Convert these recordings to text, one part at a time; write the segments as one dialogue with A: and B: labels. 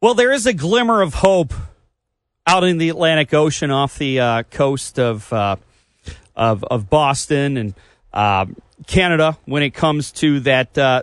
A: Well, there is a glimmer of hope out in the Atlantic Ocean off the uh, coast of, uh, of of Boston and uh, Canada when it comes to that uh,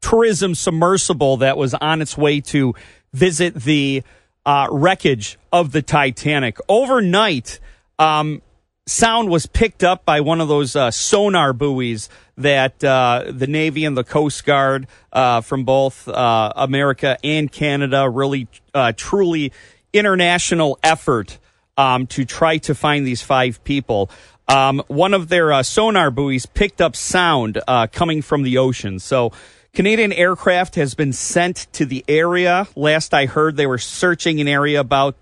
A: tourism submersible that was on its way to visit the uh, wreckage of the Titanic overnight. Um, sound was picked up by one of those uh, sonar buoys that uh, the Navy and the Coast Guard uh, from both uh, America and Canada really uh, truly international effort um, to try to find these five people. Um, one of their uh, sonar buoys picked up sound coming from the ocean. So. Canadian aircraft has been sent to the area. Last I heard, they were searching an area about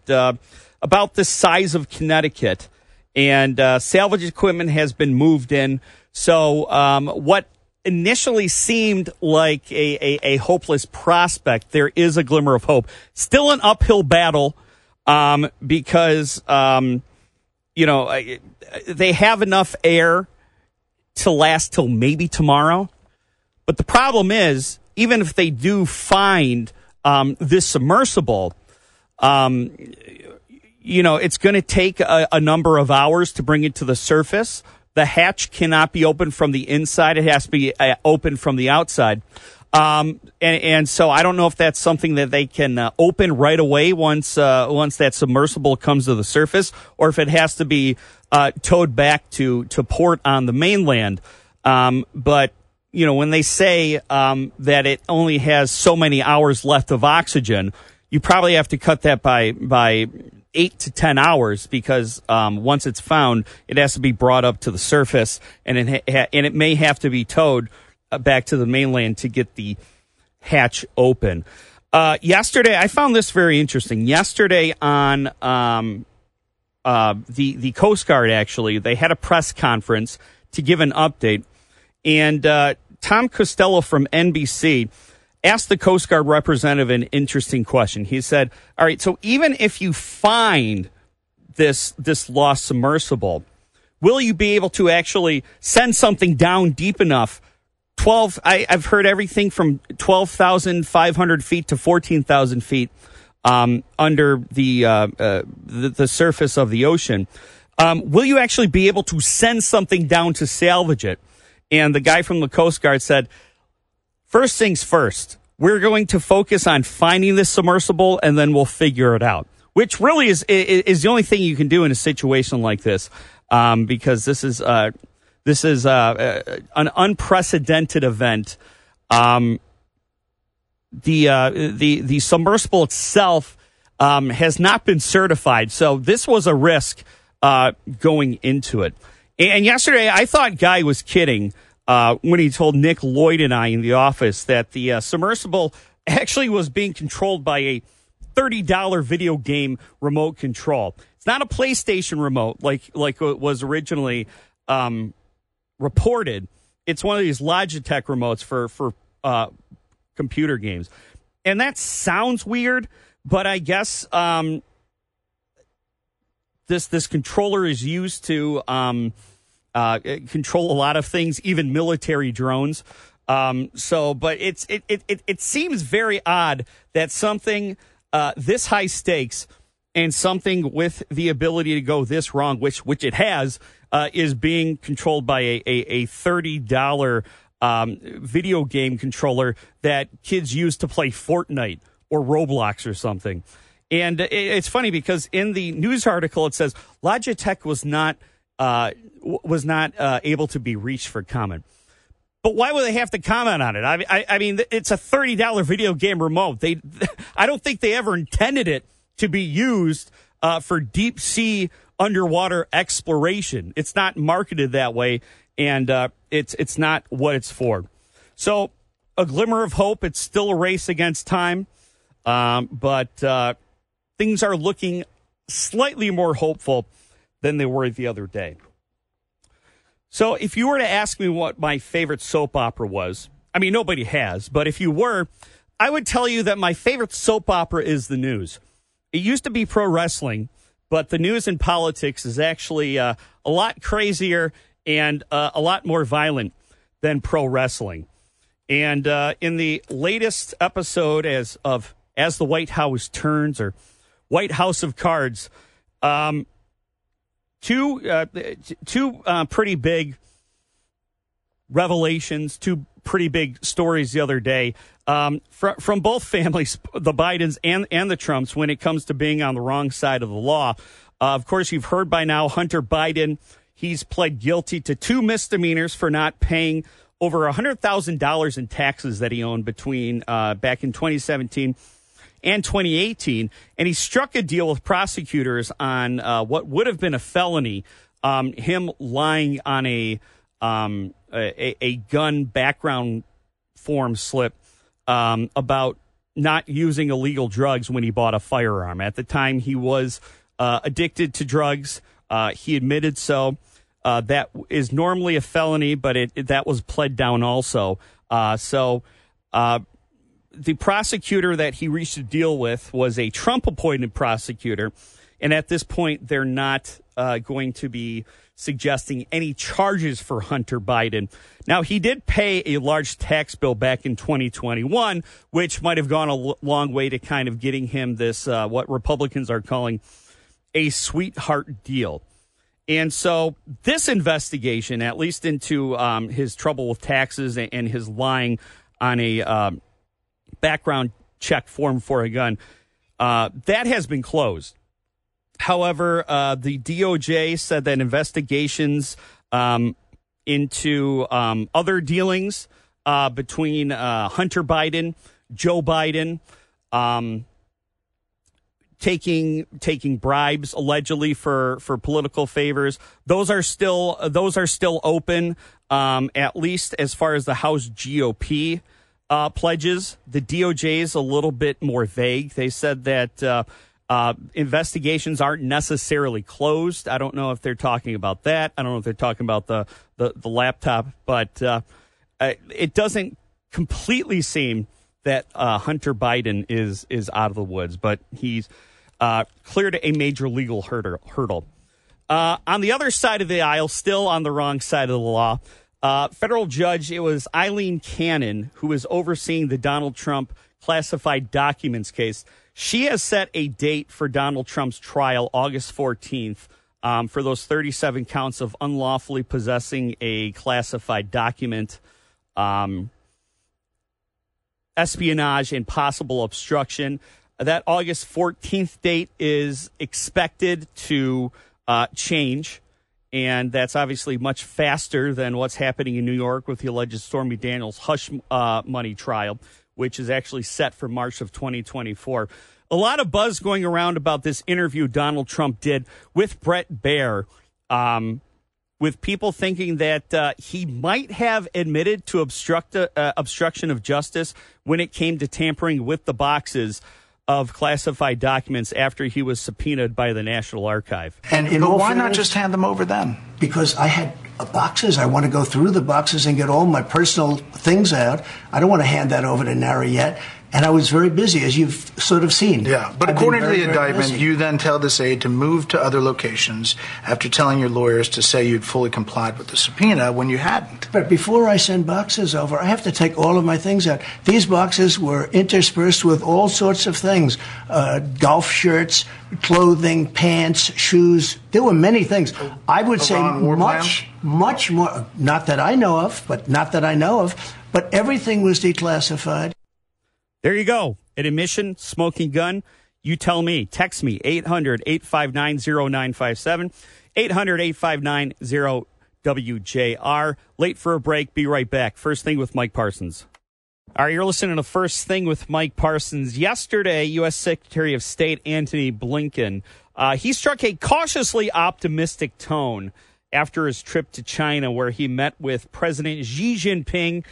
A: about the size of Connecticut and uh, salvage equipment has been moved in. So, um, what initially seemed like a, a, a, hopeless prospect, there is a glimmer of hope. Still an uphill battle um, because, um, you know, they have enough air to last till maybe tomorrow. But the problem is, even if they do find um, this submersible, um, you know, it's going to take a, a, number of hours to bring it to the surface. The hatch cannot be opened from the inside; it has to be uh, open from the outside. Um, and, and, so I don't know if that's something that they can uh, open right away once uh, once that submersible comes to the surface, or if it has to be uh, towed back to to port on the mainland. Um, but you know, when they say um, that it only has so many hours left of oxygen, you probably have to cut that by by eight to ten hours because um, once it's found, it has to be brought up to the surface, and it ha- and it may have to be towed uh, back to the mainland to get the hatch open. Uh, yesterday, I found this very interesting. Yesterday on um, uh, the the Coast Guard, actually, they had a press conference to give an update, and uh, Tom Costello from NBC asked the Coast Guard representative an interesting question. He said, "All right, so even if you find this this lost submersible, will you be able to actually send something down deep enough?" 12 I, have heard everything from 12,500 feet to 14,000 feet um, under the, uh, uh, the, the surface of the ocean. Um, will you actually be able to send something down to salvage it? And the guy from the Coast Guard said, First things first, we're going to focus on finding this submersible and then we'll figure it out, which really is, is, is the only thing you can do in a situation like this. Um, because this is, uh, this is, uh, uh an unprecedented event. Um, the, uh, the, the submersible itself, um, has not been certified. So this was a risk, uh, going into it. And yesterday I thought Guy was kidding uh, when he told Nick Lloyd and I in the office that the uh, submersible actually was being controlled by a $30 video game remote control. It's not a PlayStation remote like like it was originally um, reported. It's one of these Logitech remotes for for uh, computer games, and that sounds weird. But I guess um, this this controller is used to um, uh, control a lot of things, even military drones. Um, so, but it's it, it it it seems very odd that something uh, this high stakes and something with the ability to go this wrong, which which it has, uh, is being controlled by a a, a thirty dollar um, video game controller that kids use to play Fortnite or Roblox or something. And it's funny because in the news article it says Logitech was not uh, was not uh, able to be reached for comment. But why would they have to comment on it? I, I, I mean, it's a thirty dollar video game remote. They, I don't think they ever intended it to be used uh, for deep sea underwater exploration. It's not marketed that way, and uh, it's it's not what it's for. So, a glimmer of hope. It's still a race against time, um, but uh, things are looking slightly more hopeful than they were the other day. So, if you were to ask me what my favorite soap opera was, I mean, nobody has, but if you were, I would tell you that my favorite soap opera is the news. It used to be pro wrestling, but the news and politics is actually uh, a lot crazier and uh, a lot more violent than pro wrestling. And uh, in the latest episode as of as the White House turns or White House of Cards. Um, two uh, two uh, pretty big revelations, two pretty big stories the other day um, from, from both families, the Bidens and, and the Trumps, when it comes to being on the wrong side of the law. Uh, of course, you've heard by now Hunter Biden, he's pled guilty to two misdemeanors for not paying over $100,000 in taxes that he owned between uh, back in 2017 and 2018. And he struck a deal with prosecutors on uh, what would have been a felony, um, him lying on a, um, a, a gun background form slip um, about not using illegal drugs when he bought a firearm. At the time, he was uh, addicted to drugs. Uh, he admitted so. Uh, that is normally a felony, but it, it that was pled down also. Uh, so uh, the prosecutor that he reached a deal with was a Trump appointed prosecutor. And at this point, they're not uh, going to be suggesting any charges for Hunter Biden. Now, he did pay a large tax bill back in 2021, which might have gone a l- long way to kind of getting him this, uh, what Republicans are calling a sweetheart deal. And so, this investigation, at least into um, his trouble with taxes and, and his lying on a um, background check form for a gun, uh, that has been closed. However, uh, the DOJ said that investigations um, into um, other dealings uh, between uh, Hunter Biden, Joe Biden, um, taking taking bribes allegedly for for political favors. Those are still those are still open, um, at least as far as the House GOP uh, pledges. The DOJ is a little bit more vague. They said that uh, uh, investigations aren't necessarily closed. I don't know if they're talking about that. I don't know if they're talking about the the, the laptop, but uh, it doesn't completely seem that uh, Hunter Biden is is out of the woods, but he's uh, cleared a major legal hurdle. Uh, on the other side of the aisle, still on the wrong side of the law, uh, federal judge it was Aileen Cannon who was overseeing the Donald Trump classified documents case. She has set a date for Donald Trump's trial, August 14th, um, for those 37 counts of unlawfully possessing a classified document, um, espionage, and possible obstruction. That August 14th date is expected to uh, change. And that's obviously much faster than what's happening in New York with the alleged Stormy Daniels hush uh, money trial which is actually set for March of 2024. A lot of buzz going around about this interview Donald Trump did with Bret Baier, um, with people thinking that uh, he might have admitted to obstruct, uh, obstruction of justice when it came to tampering with the boxes of classified documents after he was subpoenaed by the National Archive.
B: And but why not just hand them over then?
C: Because I had boxes. I want to go through the boxes and get all my personal things out. I don't want to hand that over to NARA yet. And I was very busy, as you've sort of seen.
B: Yeah, but I've according very, to the indictment, you then tell this aide to move to other locations after telling your lawyers to say you'd fully complied with the subpoena when you hadn't.
C: But before I send boxes over, I have to take all of my things out. These boxes were interspersed with all sorts of things uh, golf shirts, clothing, pants, shoes. There were many things. I would say much, much more, not that I know of, but not that I know of, but everything was declassified.
A: There you go. An admission, smoking gun. You tell me. Text me 800 859 0957. 800 859 0WJR. Late for a break. Be right back. First thing with Mike Parsons. All right, you're listening to First Thing with Mike Parsons. Yesterday, U.S. Secretary of State Antony Blinken, uh, he struck a cautiously optimistic tone after his trip to China, where he met with President Xi Jinping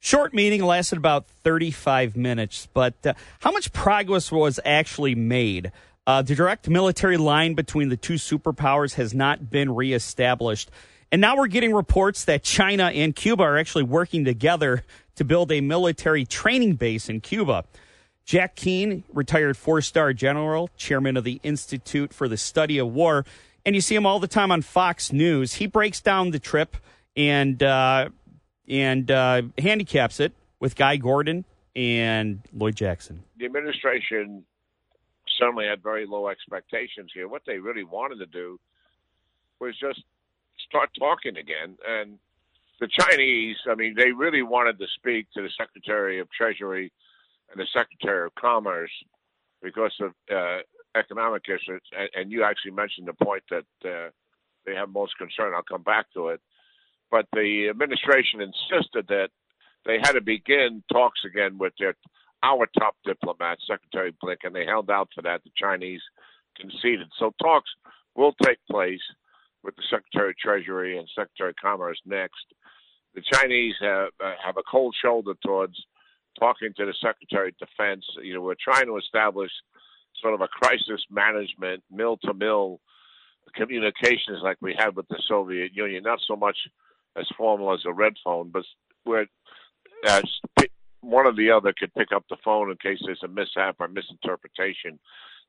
A: Short meeting lasted about 35 minutes, but uh, how much progress was actually made? Uh, the direct military line between the two superpowers has not been reestablished. And now we're getting reports that China and Cuba are actually working together to build a military training base in Cuba. Jack Keane, retired four star general, chairman of the Institute for the Study of War, and you see him all the time on Fox News. He breaks down the trip and uh, and uh, handicaps it with Guy Gordon and Lloyd Jackson.
D: the administration certainly had very low expectations here. What they really wanted to do was just start talking again. And the Chinese, I mean, they really wanted to speak to the Secretary of Treasury and the Secretary of Commerce because of uh, economic issues. And, and, you actually mentioned the point that uh, they have most concern. I'll come back to it. But the administration insisted that they had to begin talks again with their our top diplomat, Secretary Blinken. They held out for that. The Chinese conceded. So talks will take place with the Secretary of Treasury and Secretary of Commerce next. The Chinese have uh, have a cold shoulder towards talking to the Secretary of Defense. You know, we're trying to establish sort of a crisis management, mill to mill communications like we had with the Soviet Union. Not so much as formal as a red phone, but where uh, one or the other could pick up the phone in case there's a mishap or misinterpretation.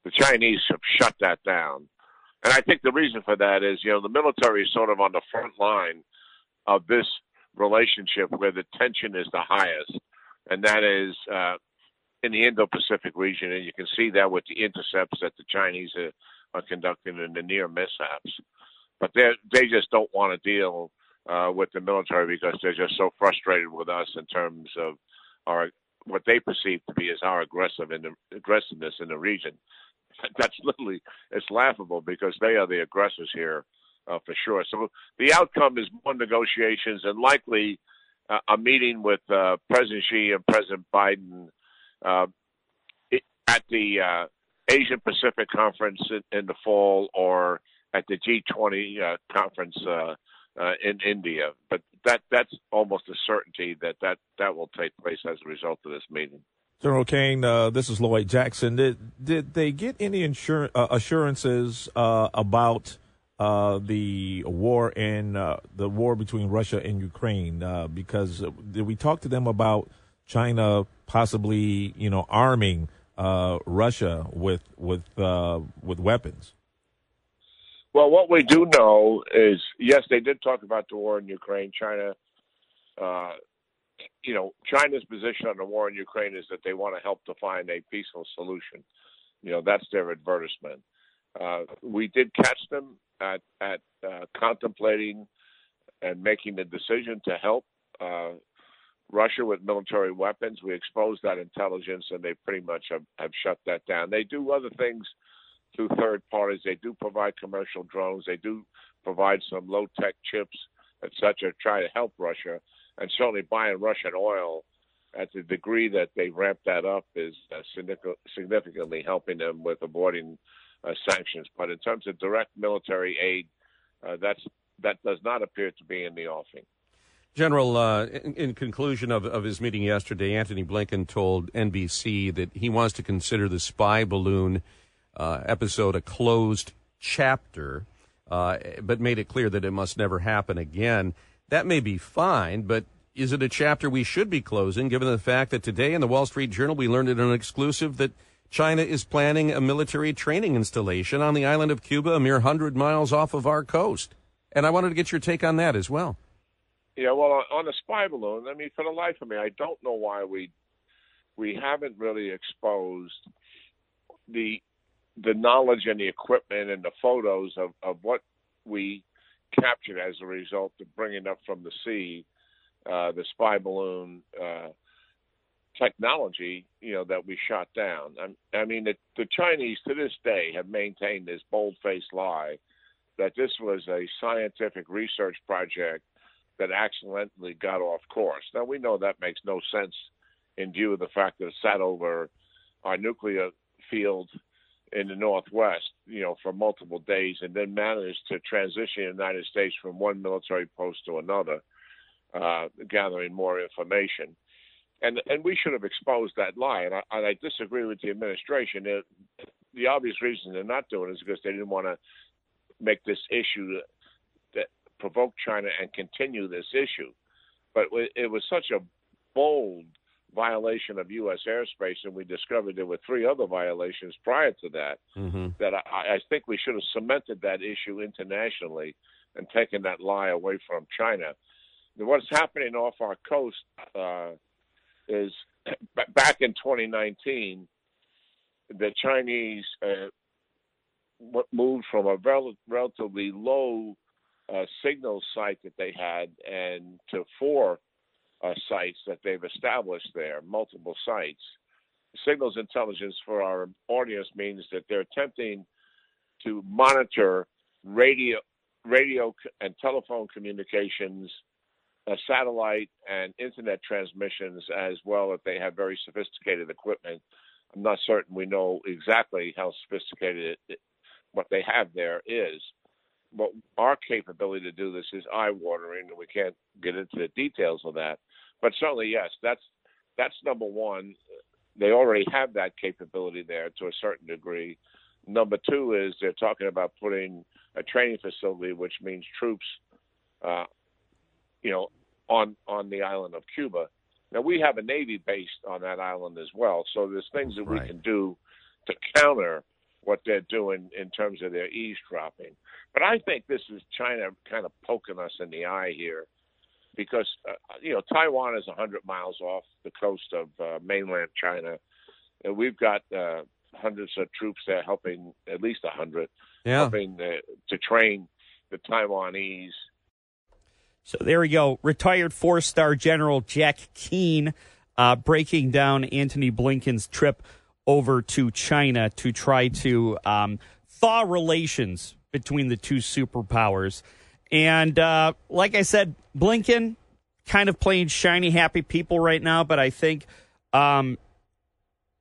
D: The Chinese have shut that down. And I think the reason for that is, you know, the military is sort of on the front line of this relationship where the tension is the highest, and that is uh, in the Indo-Pacific region. And you can see that with the intercepts that the Chinese are, are conducting and the near mishaps. But they they just don't want to deal uh, with the military because they're just so frustrated with us in terms of our what they perceive to be as our aggressive in the, aggressiveness in the region. That's literally it's laughable because they are the aggressors here uh, for sure. So the outcome is more negotiations and likely uh, a meeting with uh, President Xi and President Biden uh, at the uh, Asian Pacific Conference in, in, the fall or at the G20 uh, in India. But that that's almost a certainty that that, that will take place as a result of this meeting.
E: General Kane, uh, this is Lloyd Jackson. Did did they get any insur- uh, assurances uh, about uh, the war in uh, the war between Russia and Ukraine? Because did we talk to them about China possibly, you know, arming Russia with with with weapons?
D: Well, what we do know is, yes, they did talk about the war in Ukraine. China, uh, you know, China's position on the war in Ukraine is that they want to help to find a peaceful solution. You know, that's their advertisement. Uh, we did catch them at at uh, contemplating and making the decision to help uh, Russia with military weapons. We exposed that intelligence, and they pretty much have, have shut that down. They do other things third parties. They do provide commercial drones. They do provide some low tech chips, etc. Try to help Russia, and certainly buying Russian oil at the degree that they ramp that up is uh, significantly helping them with avoiding uh, sanctions. But in terms of direct military aid, uh, that's that does not appear to be in the offing.
F: General, uh, in, in, conclusion of, of his meeting yesterday, Antony Blinken told NBC that he wants to consider the spy balloon uh, episode a closed chapter, uh, but made it clear that it must never happen again. That may be fine, but is it a chapter we should be closing, given the fact that today in the Wall Street Journal we learned in an exclusive that China is planning a military training installation on the island of Cuba, a mere 100 miles off of our coast? And I wanted to get your take on that as well.
D: Yeah, well, on the spy balloon, I mean, for the life of me, I don't know why we we haven't really exposed the the knowledge and the equipment and the photos of, of what we captured as a result of bringing up from the sea uh, the spy balloon uh, technology, you know, that we shot down. I, I mean, the, the Chinese to this day have maintained this bold-faced lie that this was a scientific research project that accidentally got off course. Now we know that makes no sense in view of the fact that it sat over our nuclear field in the Northwest, you know, for multiple days, and then managed to transition the United States from one military post to another, uh, gathering more information. And and we should have exposed that lie. And I, and I disagree with the administration. It, the obvious reason they're not doing it is because they didn't want to make this issue that provoke China and continue this issue. But it was such a bold violation of U.S. airspace, and we discovered there were three other violations prior to that. Mm-hmm. That I, I think we should have cemented that issue internationally and taken that lie away from China. What's happening off our coast uh, is back in 2019, the Chinese uh, moved from a rel- relatively low uh, signal site that they had and to four uh, sites that they've established there, multiple sites. Signals intelligence for our audience means that they're attempting to monitor radio, radio and telephone communications, uh, satellite and internet transmissions as well. If they have very sophisticated equipment, I'm not certain we know exactly how sophisticated it, what they have there is. But our capability to do this is eye-watering, and we can't get into the details of that. But certainly, yes, that's that's number one. They already have that capability there to a certain degree. Number two is they're talking about putting a training facility, which means troops, uh, you know, on on the island of Cuba. Now we have a navy based on that island as well, so there's things that right. we can do to counter what they're doing in terms of their eavesdropping. But I think this is China kind of poking us in the eye here because uh, you know Taiwan is 100 miles off the coast of uh, mainland China, and we've got uh, hundreds of troops there helping, at least 100, yeah. helping to train the Taiwanese.
A: So there we go. Retired four-star General Jack Keane uh, breaking down Antony Blinken's trip over to China to try to um, thaw relations between the two superpowers. And uh, like I said, Blinken kind of playing shiny, happy people right now, but I think um,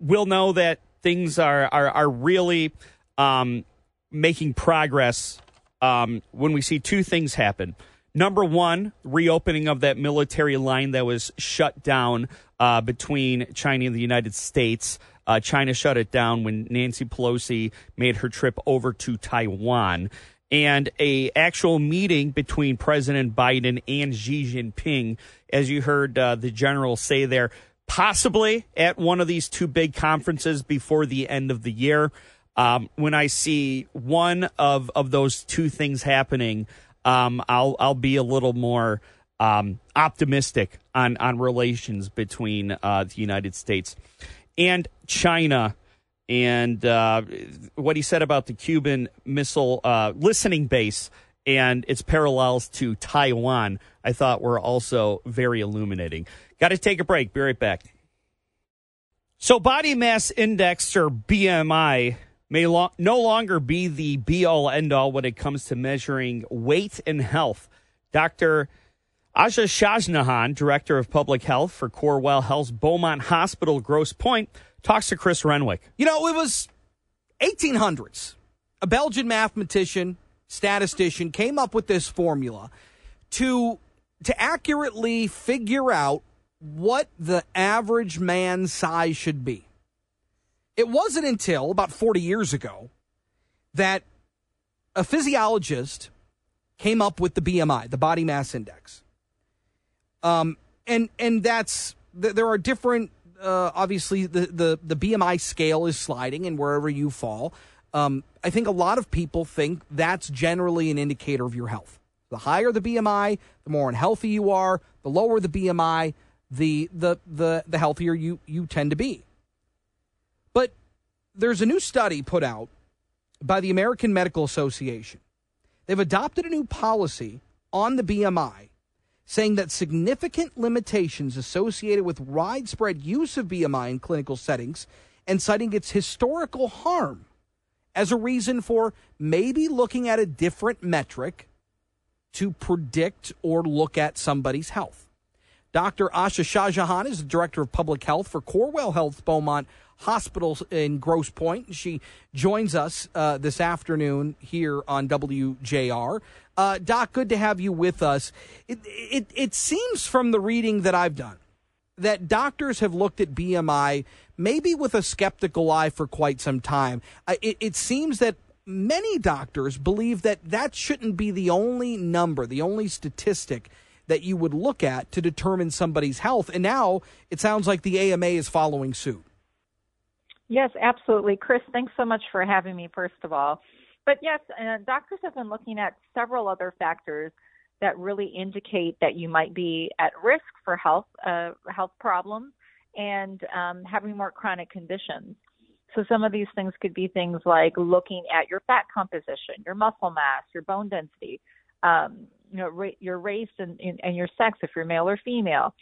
A: we'll know that things are are, are really um, making progress um, when we see two things happen. Number one, reopening of that military line that was shut down uh, between China and the United States. Uh, China shut it down when Nancy Pelosi made her trip over to Taiwan and a actual meeting between President Biden and Xi Jinping, as you heard uh, the general say there, possibly at one of these two big conferences before the end of the year. Um, when I see one of, of those two things happening, um, I'll I'll be a little more um, optimistic on on relations between uh, the United States and China and uh, what he said about the Cuban Missile uh, Listening Base and its parallels to Taiwan, I thought were also very illuminating. Got to take a break. Be right back. So, body mass index or BMI may lo- no longer be the be all end all when it comes to measuring weight and health. Dr. Asha Shahjahan, Director of Public Health for Corewell Health's Beaumont Hospital, Grosse Pointe, talks to Chris Renwick.
G: You know, it was 1800s. A Belgian mathematician, statistician came up with this formula to to accurately figure out what the average man's size should be. It wasn't until about 40 years ago that a physiologist came up with the BMI, the body mass index. Um, and and that's there are different uh, obviously the, the, the BMI scale is sliding, and wherever you fall, um, I think a lot of people think that's generally an indicator of your health. The higher the BMI, the more unhealthy you are. The lower the BMI, the the the the healthier you you tend to be. But there's a new study put out by the American Medical Association. They've adopted a new policy on the BMI saying that significant limitations associated with widespread use of BMI in clinical settings and citing its historical harm as a reason for maybe looking at a different metric to predict or look at somebody's health. Dr. Asha Shahjahan is the director of public health for Corewell Health Beaumont Hospitals in Grosse Pointe. She joins us uh, this afternoon here on WJR. Uh, Doc, good to have you with us. It, it, it seems from the reading that I've done that doctors have looked at BMI maybe with a skeptical eye for quite some time. Uh, it, it seems that many doctors believe that that shouldn't be the only number, the only statistic that you would look at to determine somebody's health. And now it sounds like the AMA is following suit.
H: Yes, absolutely. Chris, thanks so much for having me, first of all. But yes, doctors have been looking at several other factors that really indicate that you might be at risk for health uh, health problems and um, having more chronic conditions. So some of these things could be things like looking at your fat composition, your muscle mass, your bone density, um, you know, ra- your race and, and your sex, if you're male or female.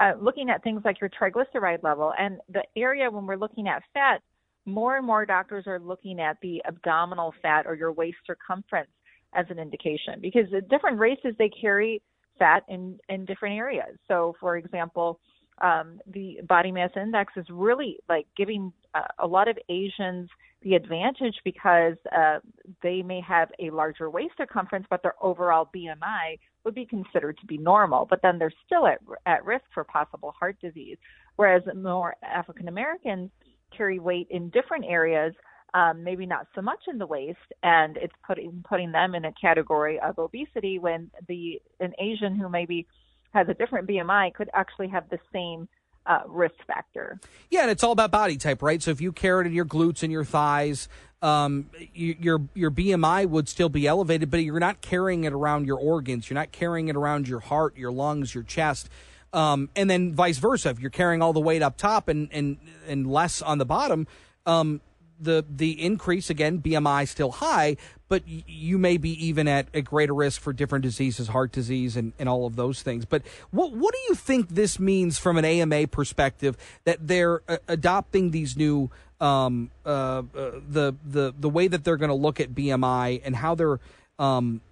H: Uh, looking at things like your triglyceride level and the area when we're looking at fat, more and more doctors are looking at the abdominal fat or your waist circumference as an indication because the different races they carry fat in in different areas. So, for example, um, the body mass index is really like giving uh, a lot of Asians the advantage because uh, they may have a larger waist circumference, but their overall BMI would be considered to be normal. But then they're still at at risk for possible heart disease. Whereas more African Americans carry weight in different areas um, maybe not so much in the waist, and it's putting putting them in a category of obesity when the an Asian who maybe has a different BMI could actually have the same uh, risk factor.
G: Yeah, and it's all about body type, right? So if you carried your glutes and your thighs, um, you, your your BMI would still be elevated, but you're not carrying it around your organs. You're not carrying it around your heart, your lungs, your chest. Um, and then vice versa. If you're carrying all the weight up top and and and less on the bottom, um, the the increase again BMI still high, but you may be even at a greater risk for different diseases, heart disease, and, and all of those things. But what what do you think this means from an AMA perspective that they're uh, adopting these new um, uh, uh, the the the way that they're going to look at BMI and how they're um,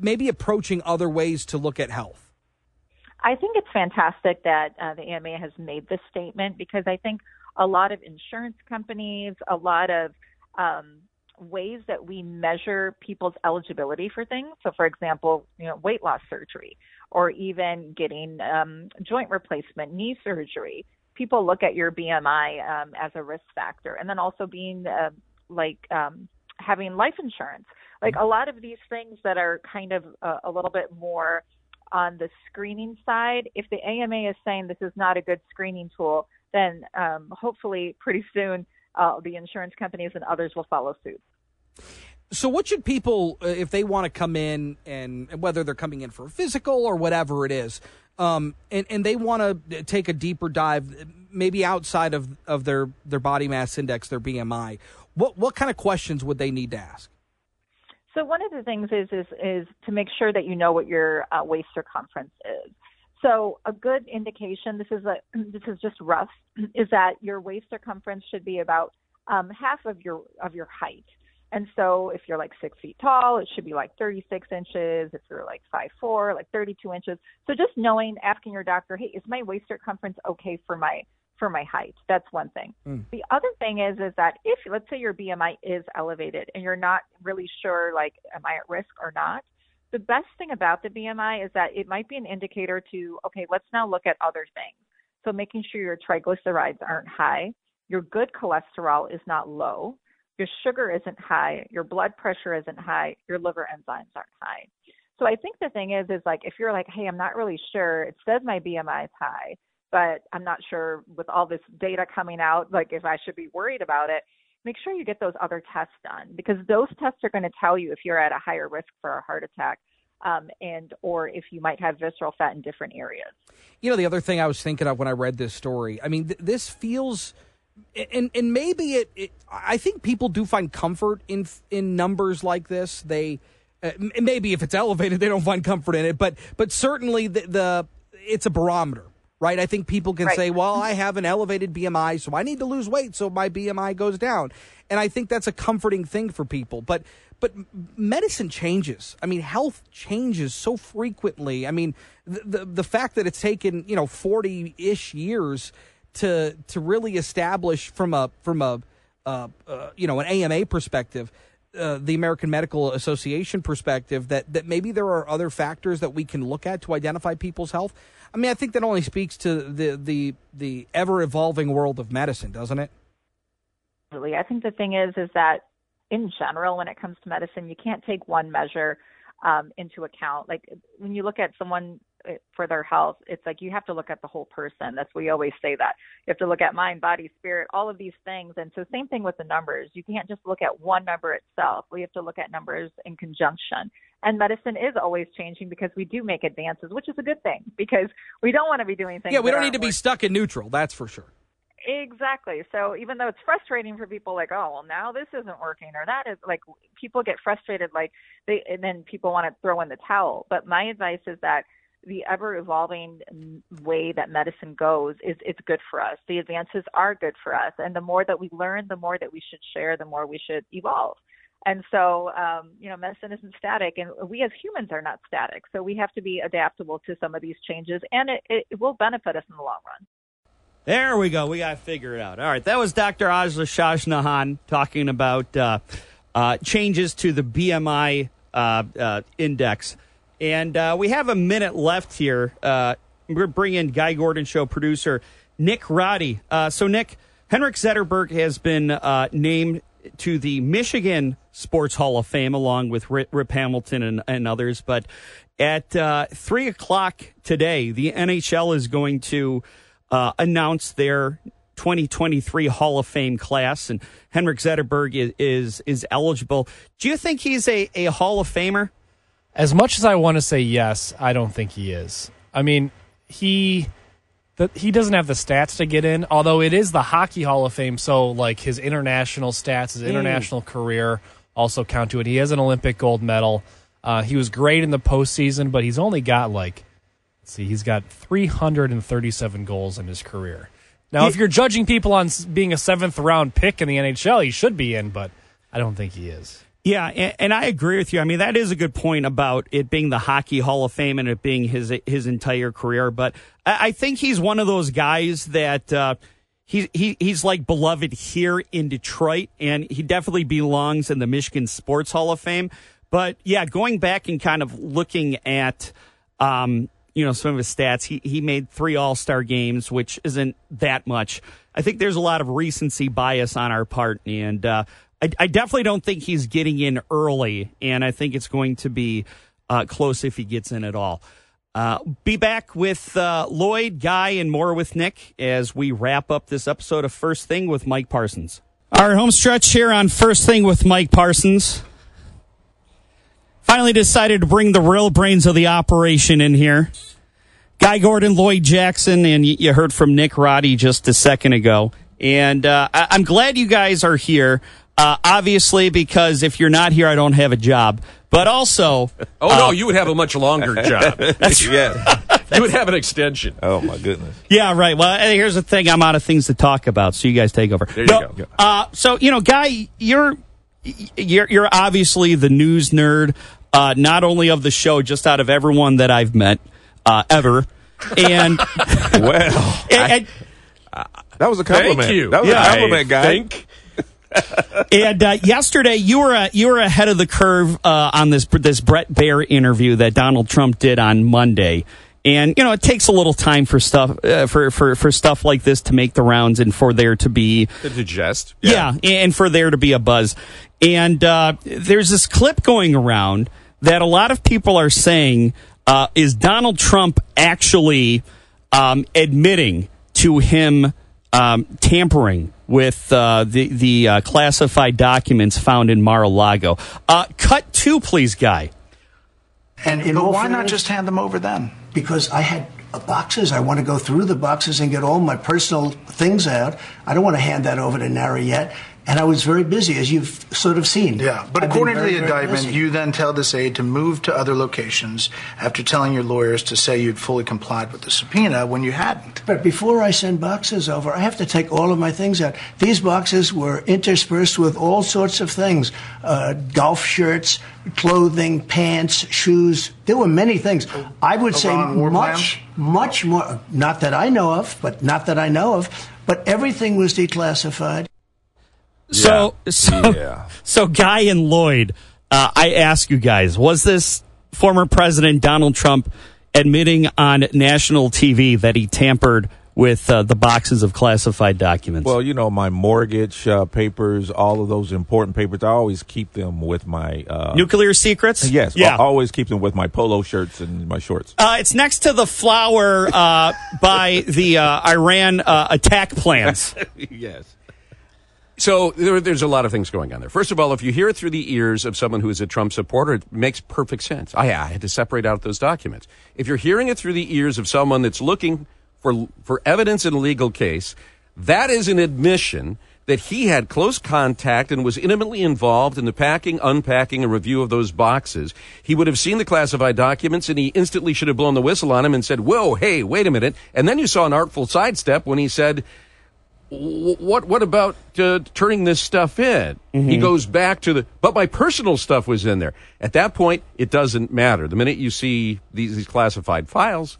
G: maybe approaching other ways to look at health?
H: I think it's fantastic that uh, the AMA has made this statement because I think a lot of insurance companies, a lot of um, ways that we measure people's eligibility for things. So, for example, you know, weight loss surgery, or even getting um, joint replacement, knee surgery. People look at your BMI um, as a risk factor, and then also being uh, like um, having life insurance. Like a lot of these things that are kind of uh, a little bit more on the screening side. If the AMA is saying this is not a good screening tool, then um, hopefully pretty soon uh, the insurance companies and others will follow suit.
G: So, what should people, uh, if they want to come in, and whether they're coming in for a physical or whatever it is, um, and, and they want to take a deeper dive, maybe outside of, of their, their body mass index, their BMI, what, what kind of questions would they need to ask?
H: So one of the things is is is to make sure that you know what your uh, waist circumference is. So a good indication, this is a this is just rough, is that your waist circumference should be about um, half of your of your height. And so if you're like six feet tall, it should be like 36 inches. If you're like five four, like 32 inches. So just knowing, asking your doctor, hey, is my waist circumference okay for my for my height? That's one thing. Mm. The other thing is is that if let's say your BMI is elevated and you're not really sure, like, am I at risk or not? the best thing about the BMI is that it might be an indicator to, okay, let's now look at other things. So making sure your triglycerides aren't high, your good cholesterol is not low, your sugar isn't high, your blood pressure isn't high, your liver enzymes aren't high. So I think the thing is, is like if you're like, hey, I'm not really sure, it says my BMI is high, but I'm not sure with all this data coming out, like if I should be worried about it make sure you get those other tests done because those tests are going to tell you if you're at a higher risk for a heart attack um, and or if you might have visceral fat in different areas.
G: You know, the other thing I was thinking of when I read this story, I mean, th- this feels. And and maybe it, it, I think people do find comfort in in numbers like this. They uh, maybe if it's elevated, they don't find comfort in it. But but certainly the, the it's a barometer right? I think people can right. say, well, I have an elevated BMI, so I need to lose weight so my BMI goes down. And I think that's a comforting thing for people. But but medicine changes. I mean, health changes so frequently. I mean, the the, the fact that it's taken, you know, 40-ish years to to really establish from a from a uh, uh, you know, an AMA perspective uh, the American Medical Association perspective that that maybe there are other factors that we can look at to identify people's health. I mean, I think that only speaks to the the the ever evolving world of medicine, doesn't it?
H: Absolutely. I think the thing is is that in general, when it comes to medicine, you can't take one measure um, into account. Like when you look at someone for their health, it's like you have to look at the whole person. That's we always say that. You have to look at mind, body, spirit, all of these things. And so same thing with the numbers. You can't just look at one number itself. We have to look at numbers in conjunction. And medicine is always changing because we do make advances, which is a good thing because we don't want to be doing things.
G: Yeah, we don't need to be stuck in neutral. That's for sure.
H: Exactly. So even though it's frustrating for people, like, oh, well, now this isn't working, or that is like, people get frustrated, like they, and then people want to throw in the towel. But my advice is that the ever evolving way that medicine goes is it's good for us. The advances are good for us, and the more that we learn, the more that we should share, the more we should evolve. And so, um, you know, medicine isn't static, and we as humans are not static. So we have to be adaptable to some of these changes, and it, it will benefit us in the long run.
A: There we go. We got to figure it out. All right. That was Dr. Asra Shahjahan talking about uh, uh, changes to the BMI uh, uh, index. And uh, we have a minute left here. Uh, we're bringing Guy Gordon Show producer Nick Roddy. so, Nick, Henrik Zetterberg has been named to the Michigan Sports Hall of Fame along with Rip, Hamilton and, and, others. But at 3 o'clock today, the NHL is going to uh, announced their 2023 Hall of Fame class, and Henrik Zetterberg is, is, is eligible. Do you think he's a, a Hall of Famer?
I: As much as I want to say yes, I don't think he is. I mean, he the, he doesn't have the stats to get in. Although it is the Hockey Hall of Fame, so like his international stats, his mm. international mm. career also count to it. He has an Olympic gold medal. Uh, he was great in the postseason, but he's only got like see, he's got 337 goals in his career. Now, if you're judging people on being a seventh round pick in the NHL, he should be in, but I don't think he is.
A: Yeah, and, I agree with you. I mean, that is a good point about it being the Hockey Hall of Fame and it being his his entire career. But I, I think he's one of those guys that uh, he, he he's like beloved here in Detroit, and he definitely belongs in the Michigan Sports Hall of Fame. But yeah, going back and kind of looking at um, you know some of his stats. He he made three All Star games, which isn't that much. I think there's a lot of recency bias on our part, and uh, I, I, definitely don't think he's getting in early. And I think it's going to be uh, close if he gets in at all. Uh, be back with uh, Lloyd, Guy, and more with Nick as we wrap up this episode of First Thing with Mike Parsons. Our home stretch here on First Thing with Mike Parsons finally decided to bring the real brains of the operation in here. Guy Gordon, Lloyd Jackson, and you heard from Nick Roddy just a second ago. And uh, I- am glad you guys are here. Uh, obviously, because if you're not here, I don't have a job. But also,
F: oh no, uh, you would have a much longer job.
A: That's
F: yeah. you would have an extension.
E: Oh my goodness.
A: Yeah, right. Well, here's the thing: I'm out of things to talk about, so you guys take over.
F: There you no, go.
A: Uh, so you know, Guy, you're you're you're obviously the news nerd uh, not only of the show, just out of everyone that I've met uh, ever. And
E: well, and, I, that was a compliment.
F: Thank you.
E: That was yeah, a compliment, guy.
F: Think.
A: And uh, yesterday, you were uh, you were ahead of the curve uh, on this this Bret Baier interview that Donald Trump did on Monday. And you know, it takes a little time for stuff uh, for, for for stuff like this to make the rounds and for there to be
F: to digest.
A: Yeah, yeah and for there to be a buzz. And uh, there's this clip going around that a lot of people are saying uh, is Donald Trump actually um, admitting to him um, tampering with uh, the the uh, classified documents found in Mar-a-Lago. Uh, cut two, please, guy.
B: And but why not just hand them over then?
C: Because I had boxes. I want to go through the boxes and get all my personal things out. I don't want to hand that over to NARA yet. And I was very busy, as you've sort of seen.
B: Yeah, but I've according very, to the indictment, you then tell this aide to move to other locations after telling your lawyers to say you'd fully complied with the subpoena when you hadn't.
C: But before I send boxes over, I have to take all of my things out. These boxes were interspersed with all sorts of things uh, golf shirts, clothing, pants, shoes. There were many things. I would say much, much more, not that I know of, but not that I know of, but everything was declassified.
A: So, yeah. so, yeah. so, Guy and Lloyd, uh, I ask you guys, was this former President Donald Trump admitting on national TV that he tampered with uh, the boxes of classified documents?
E: Well, you know, my mortgage uh, papers, all of those important papers, I always keep them with my uh,
A: nuclear secrets.
E: Yes, yeah. I always keep them with my polo shirts and my shorts.
A: Uh, it's next to the flower uh, by the uh, Iran attack plans.
F: yes. So there, there's a lot of things going on there. First of all, if you hear it through the ears of someone who is a Trump supporter, it makes perfect sense. I, I had to separate out those documents. If you're hearing it through the ears of someone that's looking for for evidence in a legal case, That is an admission that he had close contact and was intimately involved in the packing, unpacking, and review of those boxes. He would have seen the classified documents and he instantly should have blown the whistle on him and said, Whoa, hey, wait a minute. And then you saw an artful sidestep when he said, "Wh- what what about uh, turning this stuff in? He goes back to the but my personal stuff was in there. At that point, it doesn't matter. The minute you see these, these classified files,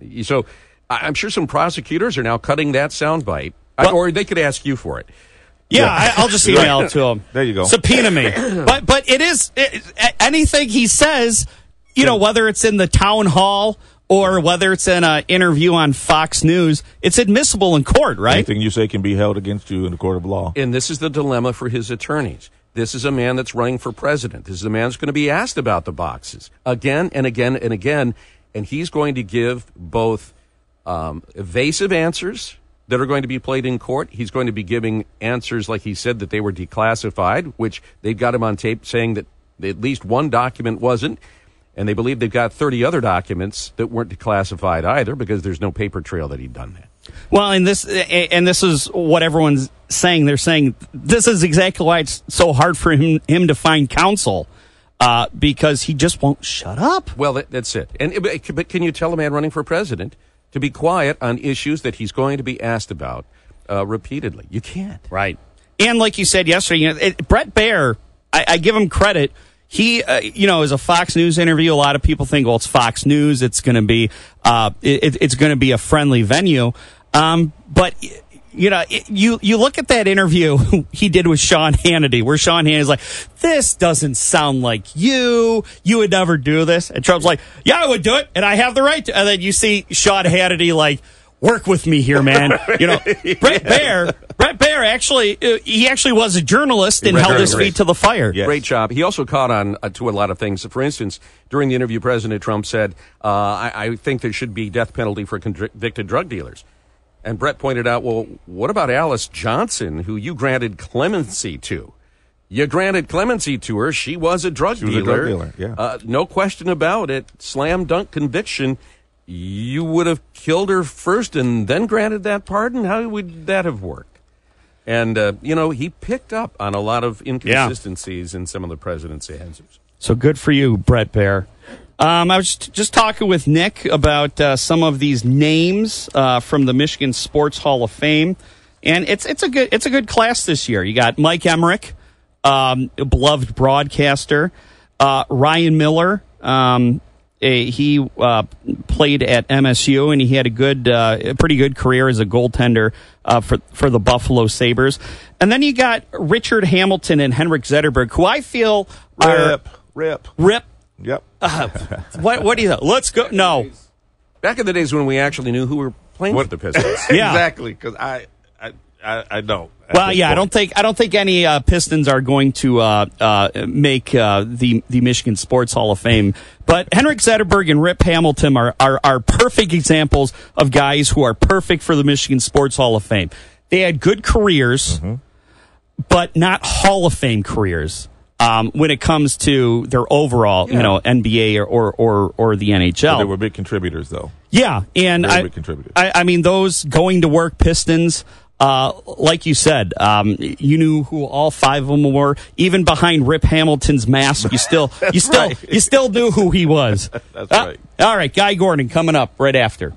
F: you- so I'm sure some prosecutors are now cutting that soundbite, I- or they could ask you for it.
A: Yeah, I, I'll just email it to him.
E: There you go.
A: Subpoena me. but but it is it, anything he says, you know, whether it's in the town hall or whether it's in an interview on Fox News, it's admissible in court, right?
E: Anything you say can be held against you in the court of law.
F: And this is the dilemma for his attorneys. This is a man that's running for president. This is a man that's going to be asked about the boxes again and again and again. And he's going to give both um, evasive answers that are going to be played in court. He's going to be giving answers like he said that they were declassified, which they've got him on tape saying that at least one document wasn't. And they believe they've got 30 other documents that weren't declassified either because there's no paper trail that he'd done that.
A: Well, and this and this is what everyone's saying. They're saying this is exactly why it's so hard for him him to find counsel uh, because he just won't shut up.
F: Well, that, that's it. And but- can you tell a man running for president to be quiet on issues that he's going to be asked about uh, repeatedly? You can't.
A: Right. And like you said yesterday, you know, it, Bret Baier, I, I give him credit. He, uh, you know, is a Fox News interview. A lot of people think, well, it's Fox News. It's going to be, uh, it, it's going to be a friendly venue. Um, but you know, you you look at that interview he did with Sean Hannity, where Sean Hannity's like, "This doesn't sound like you. You would never do this." And Trump's like, "Yeah, I would do it, and I have the right to." And then you see Sean Hannity like. Work with me here, man. You know, Bret Baier. Bret Baier actually, uh, he actually was a journalist and
F: Right,
A: held his feet to the fire.
E: Yes.
F: Great job. He also caught on uh, to a lot of things. For instance, during the interview, President Trump said, uh, I, I think there should be death penalty for convicted drug dealers. And Bret pointed out, well, what about Alice Johnson, who you granted clemency to? You granted clemency to her. She was a drug
E: She was a
F: dealer.
E: drug dealer, yeah.
F: Uh, no question about it. Slam dunk conviction. You would have killed her first and then granted that pardon? How would that have worked? And, uh, you know, he picked up on a lot of inconsistencies in some of the president's answers.
A: So good for you, Bret Baier. Um, I was just, talking with Nick about uh, some of these names uh, from the Michigan Sports Hall of Fame, and it's it's a good it's a good class this year. You got Mike Emrick, um, beloved broadcaster, uh, Ryan Miller. Um, he uh, played at MSU, and he had a good, uh, a pretty good career as a goaltender uh, for for the Buffalo Sabres. And then you got Richard Hamilton and Henrik Zetterberg, who I feel are
E: Rip, rip.
A: rip.
E: Yep.
A: What what do you think? Let's go. No,
F: Back in the days when we actually knew who were playing
E: What-
F: for the Pistons.
A: Yeah.
E: exactly. Because I, I, I, don't.
A: Well, yeah, I don't think I don't think any uh, Pistons are going to uh, uh, make uh, the the Michigan Sports Hall of Fame. But Henrik Zetterberg and Rip Hamilton are, are are perfect examples of guys who are perfect for the Michigan Sports Hall of Fame. They had good careers, but not Hall of Fame careers. Um, when it comes to their overall, you know, NBA or, or or or the NHL,
E: They were big contributors, though.
A: Yeah, and
E: Very
A: I. I, I mean those going to work Pistons. Uh, like you said, um, you knew who all five of them were. Even behind Rip Hamilton's mask, you still, you still,
E: right.
A: you still knew who he was.
E: That's
A: Uh,
E: right.
A: All right, Guy Gordon coming up right after.